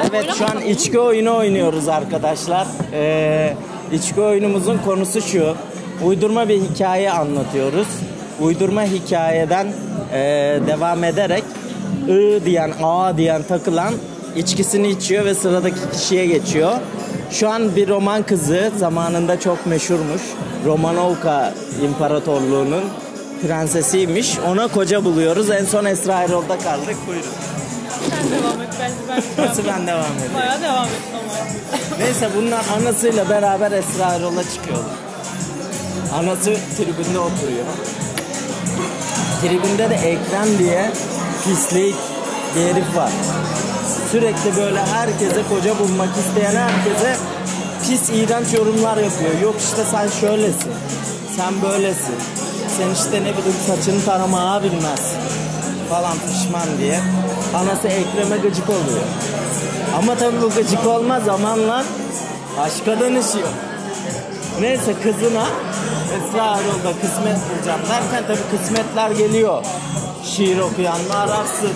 Evet şu an içki oyunu oynuyoruz arkadaşlar. Ee, içki oyunumuzun konusu şu. Uydurma bir hikaye anlatıyoruz. Uydurma hikayeden e, devam ederek I diyen, A diyen takılan içkisini içiyor ve sıradaki kişiye geçiyor. Şu an bir roman kızı zamanında çok meşhurmuş. Romanovka İmparatorluğu'nun prensesiymiş. Ona koca buluyoruz. En son Esra Erol'da kaldık. Buyurun. Devam et bence ben Nasıl ben devam edeyim? Bayağı devam et ama. Neyse bunlar anasıyla beraber Esra Erol'a çıkıyorlar. Anası tribünde oturuyor. Tribünde de Ekrem diye pislik bir herif var. Sürekli böyle herkese koca bulmak isteyen herkese pis iğrenç yorumlar yapıyor. Yok işte sen şöylesin. Sen böylesin. Sen işte ne bileyim saçını tarama bilmez. Falan pişman diye. Anası Ekrem'e gıcık oluyor. Ama tabii bu gıcık olma zamanla aşka dönüşüyor. Neyse kızına Esra Erol'da kısmet bulacağım derken tabii kısmetler geliyor. Şiir okuyan mı ararsın?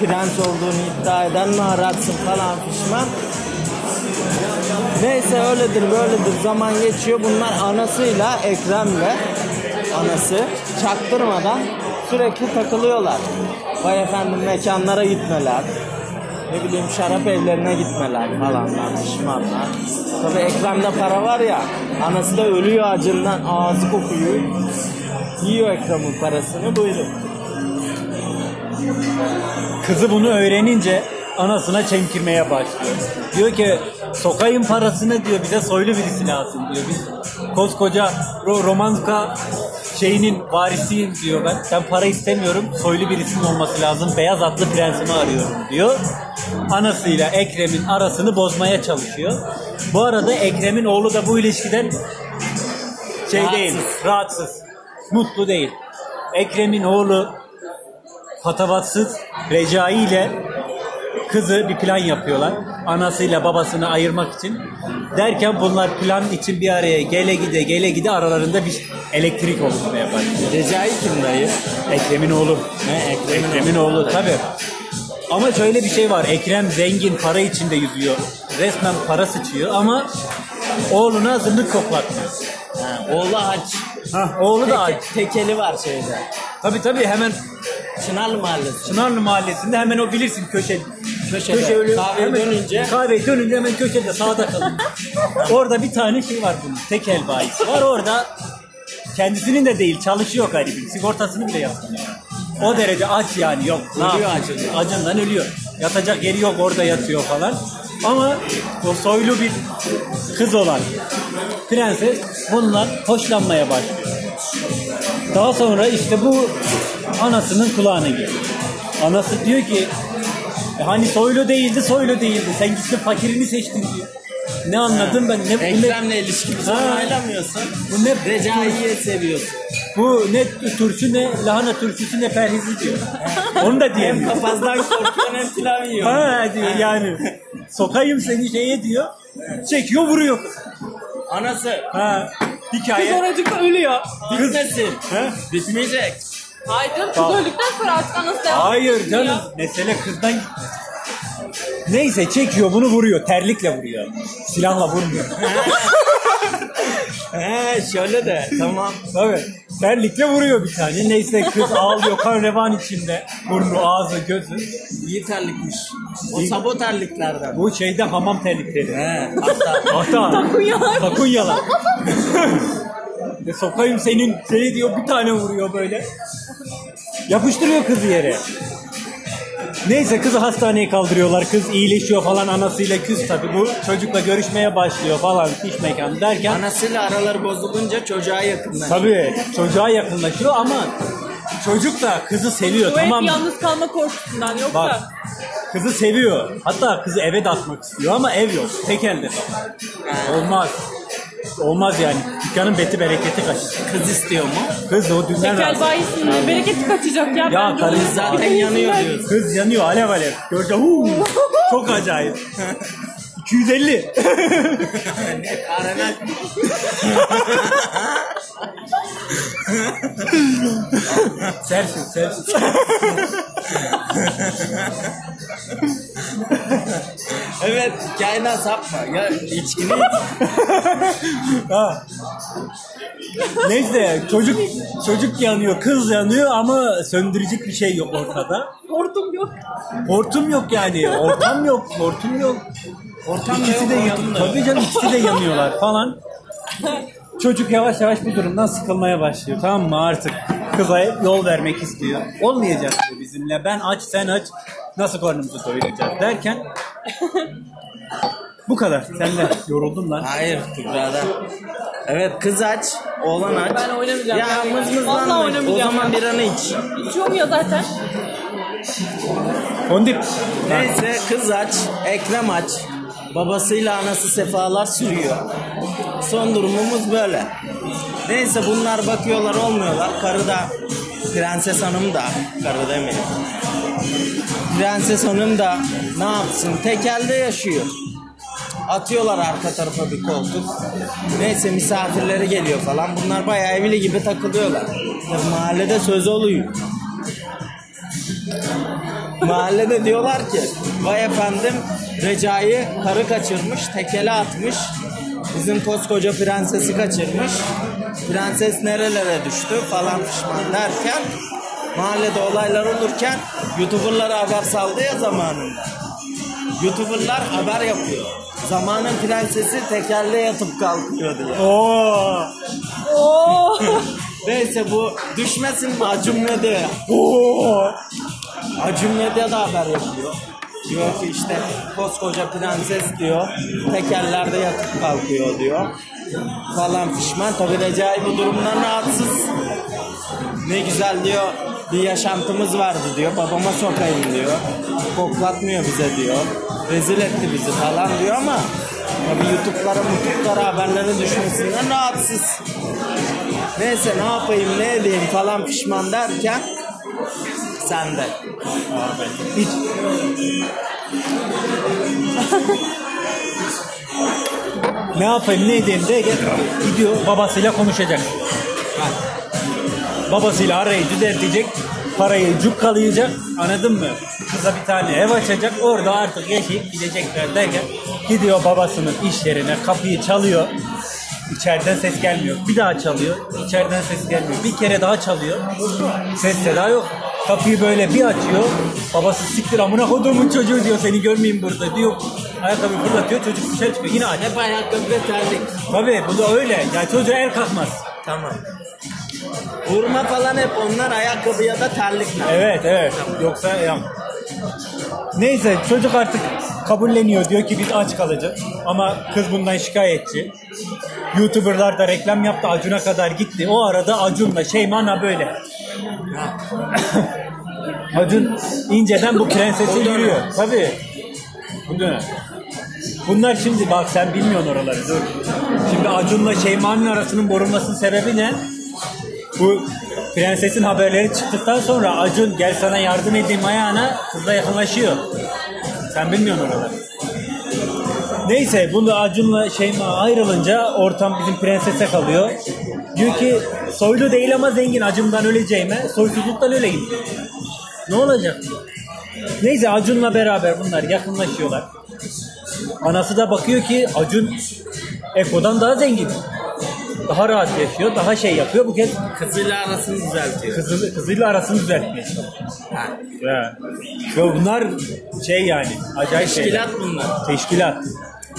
Prens olduğunu iddia eden mi ararsın falan pişman. Neyse öyledir böyledir zaman geçiyor. Bunlar anasıyla Ekrem'le anası çaktırmadan sürekli takılıyorlar. Vay efendim mekanlara gitmeler. Ne bileyim şarap evlerine gitmeler falanlar, pişmanlar. Tabii Ekrem'de para var ya, anası da ölüyor acından, ağzı kokuyor. Yiyor Ekrem'in parasını, buyurun. Kızı bunu öğrenince anasına çemkirmeye başlıyor. Diyor ki sokayım parasını diyor bize soylu birisi lazım diyor. Biz koskoca ro romantika şeyinin varisiyim diyor ben. Ben para istemiyorum. Soylu birisinin olması lazım. Beyaz atlı prensimi arıyorum diyor. Anasıyla Ekrem'in arasını bozmaya çalışıyor. Bu arada Ekrem'in oğlu da bu ilişkiden şey Rahatsız. değil, rahatsız, mutlu değil. Ekrem'in oğlu patavatsız Recai ile kızı bir plan yapıyorlar. Anasıyla babasını ayırmak için. Derken bunlar plan için bir araya gele gide gele gide aralarında bir elektrik oluşmaya başlıyor. Recai kim dayı? Ekrem'in oğlu. Ne Ekrem'in Ekrem'in oğlu tabi. Ama şöyle bir şey var. Ekrem zengin para içinde yüzüyor. Resmen para sıçıyor ama oğluna zındık koklatmıyor. Ha, oğlu aç. Ha, oğlu da aç. Teke- tekeli var şeyde. Tabi tabi hemen Çınarlı Mahallesi. Çınarlı Mahallesi'nde hemen o bilirsin köşe. Köşede. Köşe Kahveye hemen- dönünce. Kahveye dönünce hemen köşede sağda kalın. orada bir tane şey var bunun. Tekel bayisi var orada. Kendisinin de değil çalışıyor garibin. Sigortasını bile yapmıyor. O derece aç yani yok. Ölüyor acından. Acından ölüyor. Yatacak yeri yok orada yatıyor falan. Ama o soylu bir kız olan prenses bundan hoşlanmaya başlıyor. Daha sonra işte bu anasının kulağına geliyor. Anası diyor ki "E hani soylu değildi soylu değildi. Sen gittin fakirini seçtin diyor. Ne anladın ben ne bu ne, Ekrem'le ilişkimizi onaylamıyorsun. bu ne Recai'yi seviyorsun. bu ne turşu ne lahana turşusu ne perhizi diyor. Onu da Hem diyemiyor. papazdan korkuyorsun hem pilav yiyorsun. Ha diyor yani. Sokayım seni şeye diyor. Çekiyor vuruyor kız. Anası Ha. Kız Hikaye. oracıkta ölüyor. bitmesin. Ha? Bitmeyecek. Hayır canım kız öldükten sonra artık anası devam Hayır canım. Mesele kızdan Neyse çekiyor bunu vuruyor. Terlikle vuruyor. Silahla vurmuyor. He şöyle de tamam. Tabii. Terlikle vuruyor bir tane. Neyse kız ağlıyor kan revan içinde. Burnu, ağzı, gözü. İyi terlikmiş. O sabo terliklerden. Bu şeyde hamam terlikleri. He hatta. Hatta Takunyalar. takunyalar. Ve sokayım senin seni diyor bir tane vuruyor böyle. Yapıştırıyor kızı yere. Neyse kızı hastaneye kaldırıyorlar. Kız iyileşiyor falan anasıyla küs tabi. Bu çocukla görüşmeye başlıyor falan iş mekanı derken. Anasıyla araları bozulunca çocuğa yakınlaşıyor. Tabii çocuğa yakınlaşıyor ama çocuk da kızı seviyor Bu tamam mı? yalnız kalma korkusundan yoksa. Bak kızı seviyor. Hatta kızı eve de atmak istiyor ama ev yok. Tek elde kalıyor. Olmaz. Olmaz yani. Dükkanın beti bereketi kaçır. Kız istiyor mu? Kız o dünden Tekel razı. bayisinin bereketi kaçacak ya. Ya bence karı Zaten yanıyor diyorsun. Kız yanıyor alev alev. Görce huu. Çok acayip. 250. ne karanel. Sersin sersin. evet hikayeden sapma. Ya içkini Ha. Neyse çocuk çocuk yanıyor, kız yanıyor ama söndürecek bir şey yok ortada. Hortum yok. Hortum yok yani. Ortam yok, hortum yok. Ortam İkisi yok, de yan, tabii canım ikisi de yanıyorlar falan. Çocuk yavaş yavaş bu durumdan sıkılmaya başlıyor. Tamam mı artık kıza yol vermek istiyor. Olmayacak diyor bizimle. Ben aç sen aç. Nasıl karnımızı doyuracağız derken bu kadar. Sen de yoruldun lan. Hayır Kübra'da. Evet kız aç, oğlan aç. Ben oynamayacağım Ya mız Vallahi lan. O oynamayacağım zaman ya. biranı iç. İçiyorum ya zaten. Fondip. Neyse kız aç, Ekrem aç. Babasıyla anası sefalar sürüyor. Son durumumuz böyle. Neyse bunlar bakıyorlar olmuyorlar. Karı da Prenses Hanım da karı demeyin. Prenses Hanım da ne yapsın? Tekelde yaşıyor. Atıyorlar arka tarafa bir koltuk. Neyse misafirleri geliyor falan. Bunlar bayağı evli gibi takılıyorlar. Tabii mahallede söz oluyor. Mahallede diyorlar ki vay efendim Recai'yi karı kaçırmış, tekele atmış. Bizim koskoca prensesi kaçırmış. Prenses nerelere düştü falan pişman derken mahallede olaylar olurken YouTuber'lara haber saldı ya zamanında. YouTuber'lar haber yapıyor. Zamanın prensesi tekerle yatıp kalkıyor diye. Oo. Oo. Neyse bu düşmesin mi Acun Medya? Oo. Acun Medya da haber yapıyor. Diyor ki işte koskoca prenses diyor. Tekerlerde yatıp kalkıyor diyor. Falan pişman. Tabi Recai bu durumdan rahatsız. Ne güzel diyor. Bir yaşantımız vardı diyor. Babama sokayım diyor. Koklatmıyor bize diyor. Rezil etti bizi falan diyor ama tabi YouTube'lara mutluluklara haberlere düşmesinden rahatsız. Neyse ne yapayım ne edeyim falan pişman derken sen de. Hiç. ne yapayım ne edeyim de gel- gidiyor babasıyla konuşacak. Babasıyla arayı düzeltecek. Parayı cukkalayacak. Anladın mı? Kıza bir tane ev açacak. Orada artık yaşayıp gidecekler derken gidiyor babasının iş yerine kapıyı çalıyor. İçeriden ses gelmiyor. Bir daha çalıyor. İçeriden ses gelmiyor. Bir kere daha çalıyor. Ses seda yok. Kapıyı böyle bir açıyor. Babası siktir amına koduğumun çocuğu diyor seni görmeyeyim burada diyor. Ayakkabıyı fırlatıyor çocuk dışarı çıkıyor. Yine. Hep ayakkabı terlik. Tabii bu da öyle. Yani çocuğa el kalkmaz. Tamam. Vurma falan hep onlar ayakkabı ya da terlikle. Evet evet. Yoksa ya. Neyse çocuk artık kabulleniyor. Diyor ki biz aç kalacağız. Ama kız bundan şikayetçi. Youtuberlar da reklam yaptı. Acun'a kadar gitti. O arada Acun'la Şeyman'a böyle. Acun inceden bu prensesi yürüyor. Tabii. Bu dönem. Bunlar şimdi bak sen bilmiyorsun oraları dur. Şimdi Acun'la Şeyma'nın arasının bozulmasının sebebi ne? Bu prensesin haberleri çıktıktan sonra Acun gel sana yardım edeyim ayağına kızla yakınlaşıyor. Sen bilmiyorsun oraları. Neyse bunu Acun'la Şeyma ayrılınca ortam bizim prensese kalıyor. Diyor ki soylu değil ama zengin acımdan öleceğime soysuzluktan öleyim. Ne olacak? Neyse Acun'la beraber bunlar yakınlaşıyorlar. Anası da bakıyor ki Acun Eko'dan daha zengin. Daha rahat yaşıyor, daha şey yapıyor. Bu kez Kızıyla arasını düzeltiyor. kızı, kızıyla arasını düzeltmeye çalışıyor. Ha. Ya. Yo, bunlar şey yani acayip şeyler. Teşkilat bunlar. Teşkilat.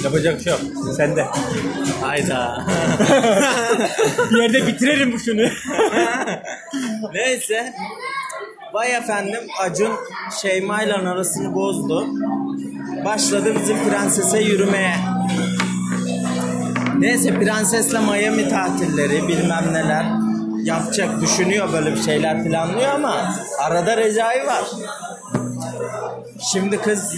Yapacak bir şey yok. Sen de. Hayda. bir yerde bitirelim bu şunu. Neyse. Vay efendim Acun Şeyma ile arasını bozdu. Başladı bizim prensese yürümeye. Neyse prensesle Miami tatilleri bilmem neler yapacak düşünüyor böyle bir şeyler planlıyor ama arada Recai var. Şimdi kız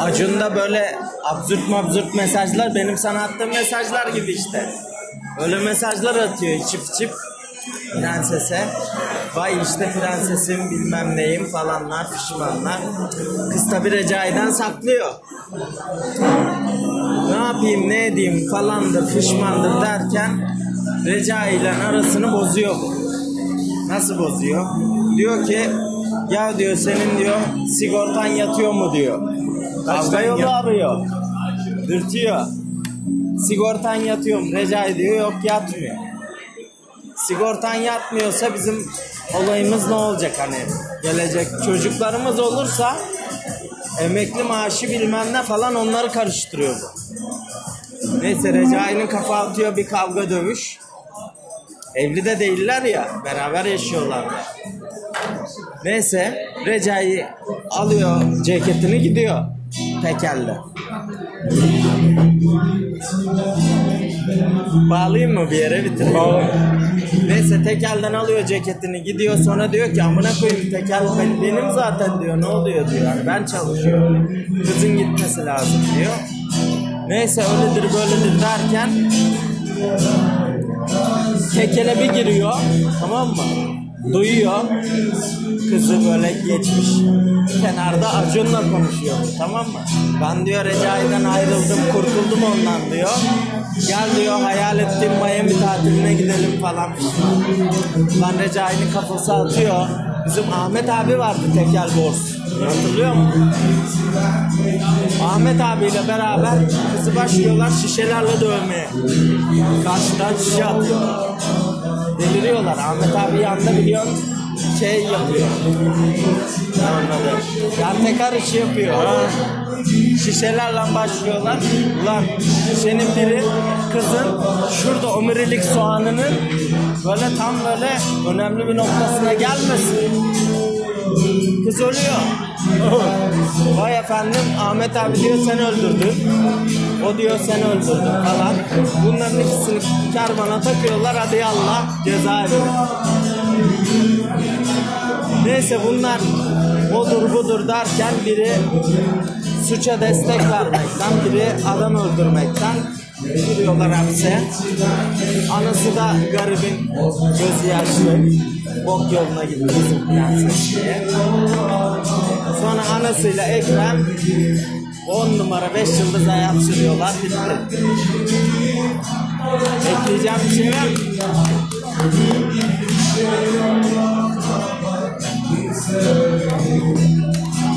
Acun'da böyle absürt mabsürt mesajlar benim sana attığım mesajlar gibi işte. Öyle mesajlar atıyor içip içip prensese. Vay işte prensesim bilmem neyim falanlar pişmanlar. Kız tabi Recai'den saklıyor. Ne yapayım ne edeyim falandır pişmandır derken Recai ile arasını bozuyor bu. Nasıl bozuyor? Diyor ki Ya diyor senin diyor sigortan yatıyor mu diyor. Kavga yolu yat- arıyor. Dürtüyor. Sigortan yatıyor mu? Recai diyor yok yatmıyor. Sigortan yatmıyorsa bizim olayımız ne olacak hani? Gelecek çocuklarımız olursa emekli maaşı bilmem ne falan onları karıştırıyor bu. Neyse Recai'nin kafa atıyor bir kavga dövüş. Evli de değiller ya beraber yaşıyorlar. Neyse Recai alıyor ceketini gidiyor tekelle. Bağlayayım mı bir yere bitireyim? Bağla. Neyse tekelden alıyor ceketini gidiyor sonra diyor ki amına koyayım tekel ben- benim zaten diyor ne oluyor diyor yani ben çalışıyorum kızın gitmesi lazım diyor. Neyse öyledir böyledir derken tekele bir giriyor tamam mı? Duyuyor kızı böyle geçmiş kenarda Acun'la konuşuyor tamam mı? Ben diyor Recai'den ayrıldım kurtuldum ondan diyor. Gel diyor hayal ettiğim Miami tatiline gidelim falan. Lan Recai'nin kafası atıyor. Bizim Ahmet abi vardı tekel borç. Hatırlıyor musun? Ahmet abiyle beraber kızı başlıyorlar şişelerle dövmeye. Karşıdan şişe atıyorlar. Deliriyorlar. Ahmet abi yanında biliyorsun şey yapıyor. Anladım. Yan tekrar işi yapıyor. Şişelerle başlıyorlar. Ulan şişenin biri kızın şurada omurilik soğanının böyle tam böyle önemli bir noktasına gelmesin. Kız ölüyor. Vay efendim Ahmet abi diyor sen öldürdün. O diyor sen öldürdün falan. Bunların ikisini kervana takıyorlar hadi Allah cezaevine. Neyse bunlar odur budur derken biri suça destek vermekten, biri adam öldürmekten giriyorlar hapse. Anası da garibin gözü yaşlı. Bok yoluna gitti bizim prenses diye. Sonra anasıyla Ekrem 10 numara 5 yıldızla yapıştırıyorlar. Bitti. Ekleyeceğim bir şey var mı?